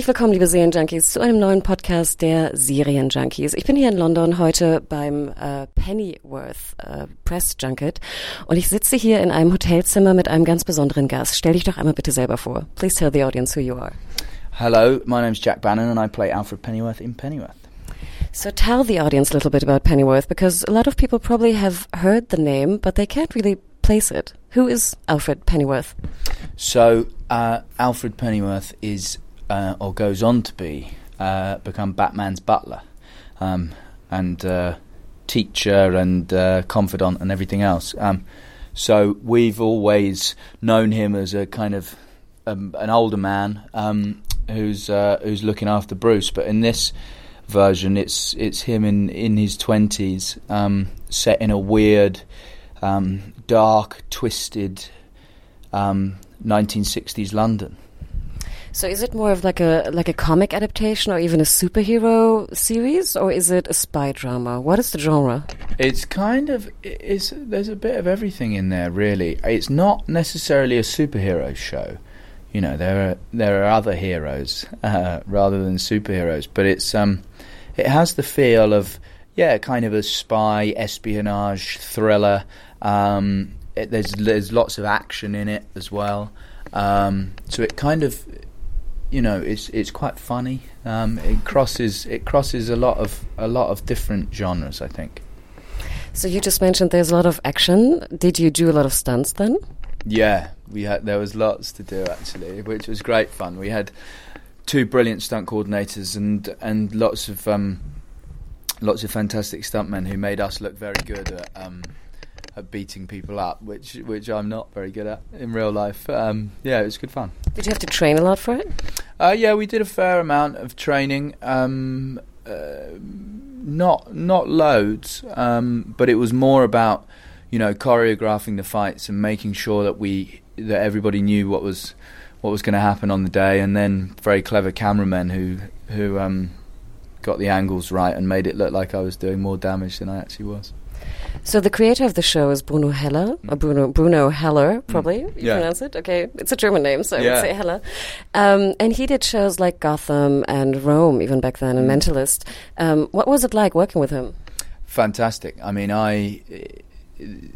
Herzlich willkommen, liebe Serienjunkies, zu einem neuen Podcast der Serienjunkies. Ich bin hier in London heute beim äh, Pennyworth äh, Press Junket und ich sitze hier in einem Hotelzimmer mit einem ganz besonderen Gast. Stell dich doch einmal bitte selber vor. Please tell the audience who you are. Hello, my name's Jack Bannon and I play Alfred Pennyworth in Pennyworth. So tell the audience a little bit about Pennyworth because a lot of people probably have heard the name, but they can't really place it. Who is Alfred Pennyworth? So, uh, Alfred Pennyworth is, uh, or goes on to be, uh, become Batman's butler um, and uh, teacher and uh, confidant and everything else. Um, so, we've always known him as a kind of um, an older man um, who's uh, who's looking after Bruce, but in this version, it's it's him in in his twenties, um, set in a weird, um, dark, twisted, um, 1960s London. So is it more of like a like a comic adaptation or even a superhero series or is it a spy drama? What is the genre? It's kind of it's there's a bit of everything in there really. It's not necessarily a superhero show. You know, there are there are other heroes uh, rather than superheroes, but it's um it has the feel of yeah, kind of a spy espionage thriller. Um, it, there's there's lots of action in it as well. Um, so it kind of you know it's it's quite funny. Um, it crosses it crosses a lot of a lot of different genres. I think. So you just mentioned there's a lot of action. Did you do a lot of stunts then? Yeah, we had there was lots to do actually, which was great fun. We had two brilliant stunt coordinators and and lots of um, lots of fantastic stuntmen who made us look very good at, um, at beating people up, which which I'm not very good at in real life. Um, yeah, it was good fun. Did you have to train a lot for it? Uh, yeah, we did a fair amount of training. Um, uh, not not loads, um, but it was more about you know choreographing the fights and making sure that we that everybody knew what was what was going to happen on the day, and then very clever cameramen who who um, got the angles right and made it look like I was doing more damage than I actually was. So the creator of the show is Bruno Heller, or Bruno Bruno Heller, probably you Yeah. pronounce it. Okay, it's a German name, so I Yeah. would say Heller. Um, and he did shows like Gotham and Rome, even back then, and Mentalist. Um, what was it like working with him? Fantastic. I mean, I,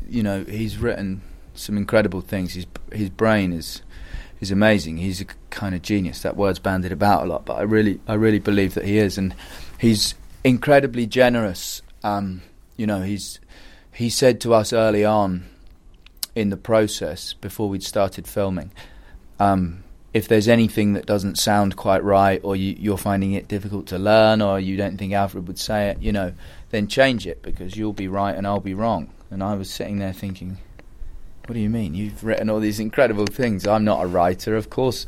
you know, he's written some incredible things. His his brain is is amazing. He's a kind of genius. That word's bandied about a lot, but I really I really believe that he is, and he's incredibly generous. Um, you know, he's he said to us early on in the process before we'd started filming. Um, if there's anything that doesn't sound quite right, or you, you're finding it difficult to learn, or you don't think Alfred would say it, you know, then change it because you'll be right and I'll be wrong. And I was sitting there thinking, what do you mean? You've written all these incredible things. I'm not a writer, of course.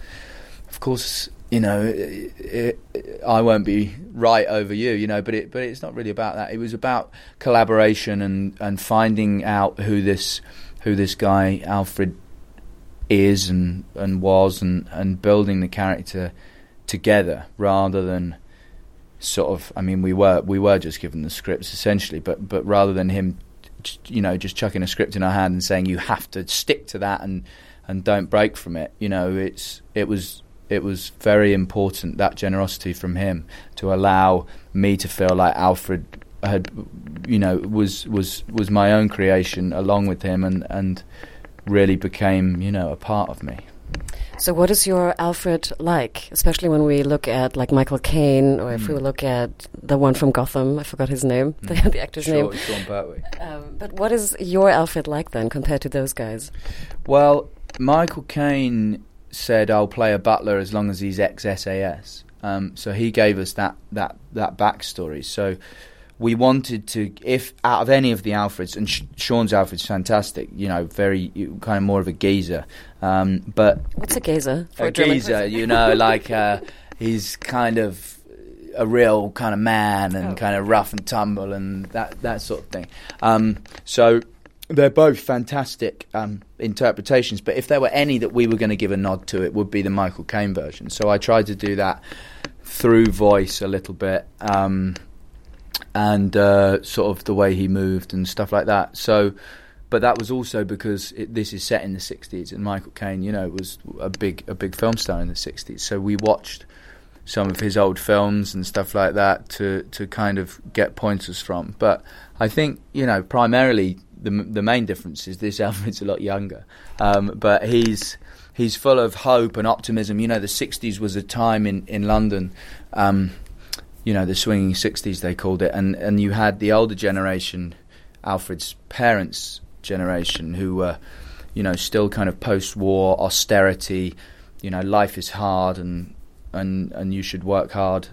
Of course, you know, it, it, I won't be right over you, you know. But it, but it's not really about that. It was about collaboration and, and finding out who this who this guy Alfred is and, and was, and, and building the character together rather than sort of. I mean, we were we were just given the scripts essentially, but but rather than him you know, just chucking a script in our hand and saying you have to stick to that and and don't break from it. You know, it's it was it was very important that generosity from him to allow me to feel like Alfred had, you know, was was was my own creation along with him and and really became you know a part of me. So, what is your Alfred like? Especially when we look at like Michael Caine, or if we look at the one from Gotham. I forgot his name, the, the actor's Sure, name. Sean Pertwee. Um, but what is your Alfred like then, compared to those guys? Well, Michael Caine said, "I'll play a butler as long as he's ex SAS." Um, so he gave us that that that backstory. So we wanted to, if out of any of the Alfreds, and Sh- Sean's Alfred's fantastic, you know, very kind of more of a geezer. Um, but what's a geezer? a, a geezer, you know, like uh, he's kind of a real kind of man and oh. kind of rough and tumble and that that sort of thing. Um, so they're both fantastic um, interpretations. But if there were any that we were going to give a nod to, it would be the Michael Caine version. So I tried to do that through voice a little bit. Um, and uh, sort of the way he moved and stuff like that. So, but that was also because it, this is set in the '60s, and Michael Caine, you know, was a big a big film star in the '60s. So we watched some of his old films and stuff like that to to kind of get pointers from. But I think you know primarily the the main difference is this Alfred's a lot younger, um, but he's he's full of hope and optimism. You know, the '60s was a time in in London. Um, you know, the swinging 60s, they called it. And, and you had the older generation, Alfred's parents' generation, who were, you know, still kind of post war austerity, you know, life is hard and, and, and you should work hard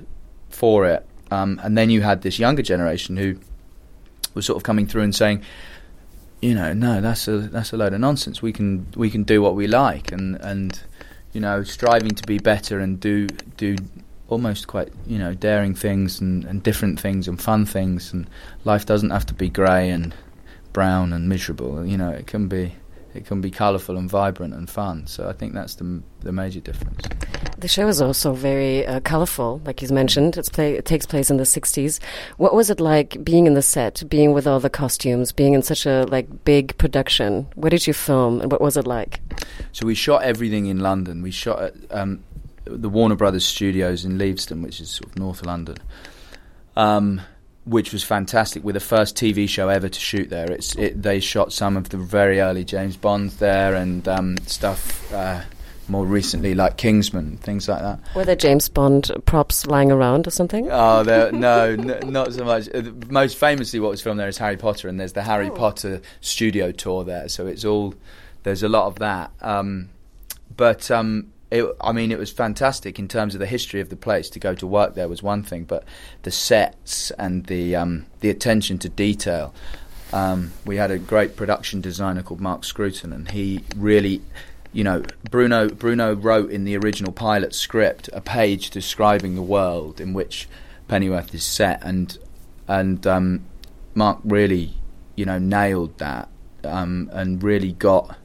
for it. Um, and then you had this younger generation who was sort of coming through and saying, you know, no, that's a that's a load of nonsense. We can we can do what we like, and and you know, striving to be better and do do almost quite you know daring things and, and different things and fun things and life doesn't have to be grey and brown and miserable you know it can be it can be colourful and vibrant and fun. So I think that's the the major difference. The show is also very uh, colourful like he's mentioned. It's play it takes place in the 60s what was it like being in the set being with all the costumes being in such a like big production? Where did you film and what was it like? So we shot everything in London. We shot at um, the Warner Brothers studios in Leavesden, which is sort of north of London, um, which was fantastic. We're the first TV show ever to shoot there. It's it, they shot some of the very early James Bonds there and um, stuff. Uh, more recently, like Kingsman, things like that. Were there James Bond props lying around or something? Oh, no, n- not so much. Uh, most famously, what was filmed there is Harry Potter, and there's the Harry oh. Potter studio tour there. So it's all there's a lot of that. Um, but um, it, I mean, it was fantastic in terms of the history of the place. To go to work there was one thing, but the sets and the um, the attention to detail. Um, we had a great production designer called Mark Scruton, and he really, you know, Bruno Bruno wrote in the original pilot script a page describing the world in which Pennyworth is set, and and um, Mark really, you know, nailed that um, and really got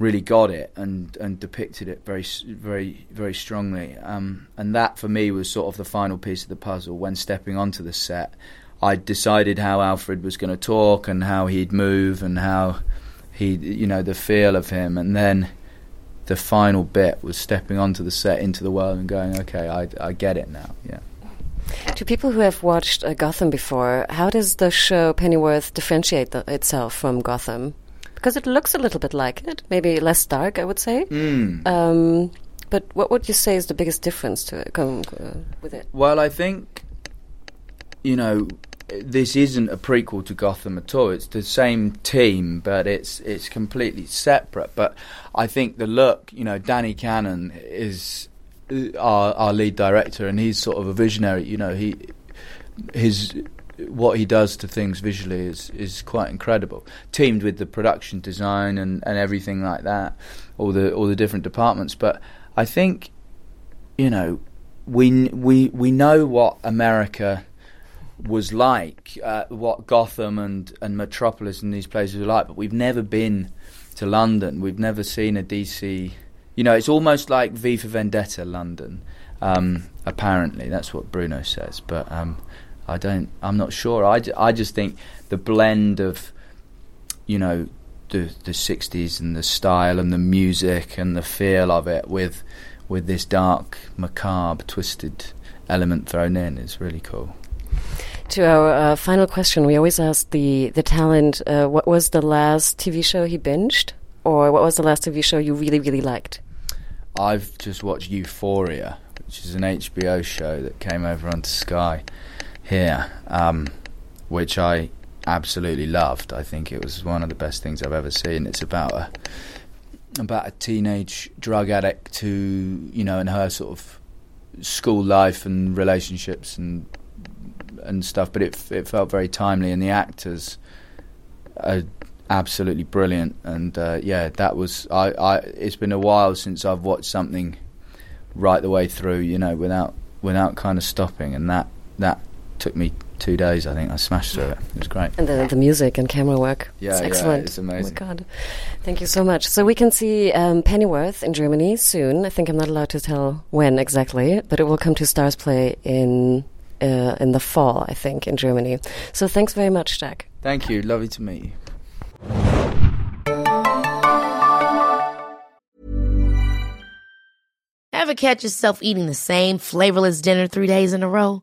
really got it and and depicted it very very very strongly. Um, and that for me was sort of the final piece of the puzzle. When stepping onto the set, I decided how Alfred was going to talk and how he'd move and how he you know the feel of him, and then the final bit was stepping onto the set into the world and going, okay, I I get it now. Yeah. To people who have watched uh, Gotham before, how does the show Pennyworth differentiate the, itself from Gotham? Because it looks a little bit like it, maybe less dark, I would say. Mm. Um, but what would you say is the biggest difference to it, uh, with it? Well, I think you know this isn't a prequel to Gotham at all. It's the same team, but it's it's completely separate. But I think the look, you know, Danny Cannon is uh, our our lead director, and he's sort of a visionary. You know, he his what he does to things visually is is quite incredible. Teamed with the production design and, and everything like that, all the all the different departments. But I think, you know, we we we know what America was like, uh, what Gotham and and Metropolis and these places are like, but we've never been to London. We've never seen a DC. You know, it's almost like V for Vendetta, London. Um, apparently, that's what Bruno says. But um, I don't. I'm not sure. I, I just think the blend of, you know, the the '60s and the style and the music and the feel of it with with this dark, macabre, twisted element thrown in is really cool. To our uh, final question, we always ask the the talent, uh, what was the last TV show he binged, or what was the last TV show you really really liked? I've just watched Euphoria, which is an HBO show that came over onto Sky here, um, which I absolutely loved. I think it was one of the best things I've ever seen. It's about a about a teenage drug addict who, you know, in her sort of school life and relationships and and stuff, but it it felt very timely, and the actors are absolutely brilliant. And uh, yeah, that was I, I. It's been a while since I've watched something right the way through, you know, without without kind of stopping, and that that took me two days. I think I smashed through it. It was great. And the, the music and camera work. Yeah, it's yeah, excellent. it's amazing. Oh my god, thank you so much. So we can see um, Pennyworth in Germany soon. I think I'm not allowed to tell when exactly, but it will come to Starzplay in uh, in the fall, I think, in Germany. So thanks very much, Jack. Thank you. Lovely to meet you. Ever catch yourself eating the same flavorless dinner three days in a row?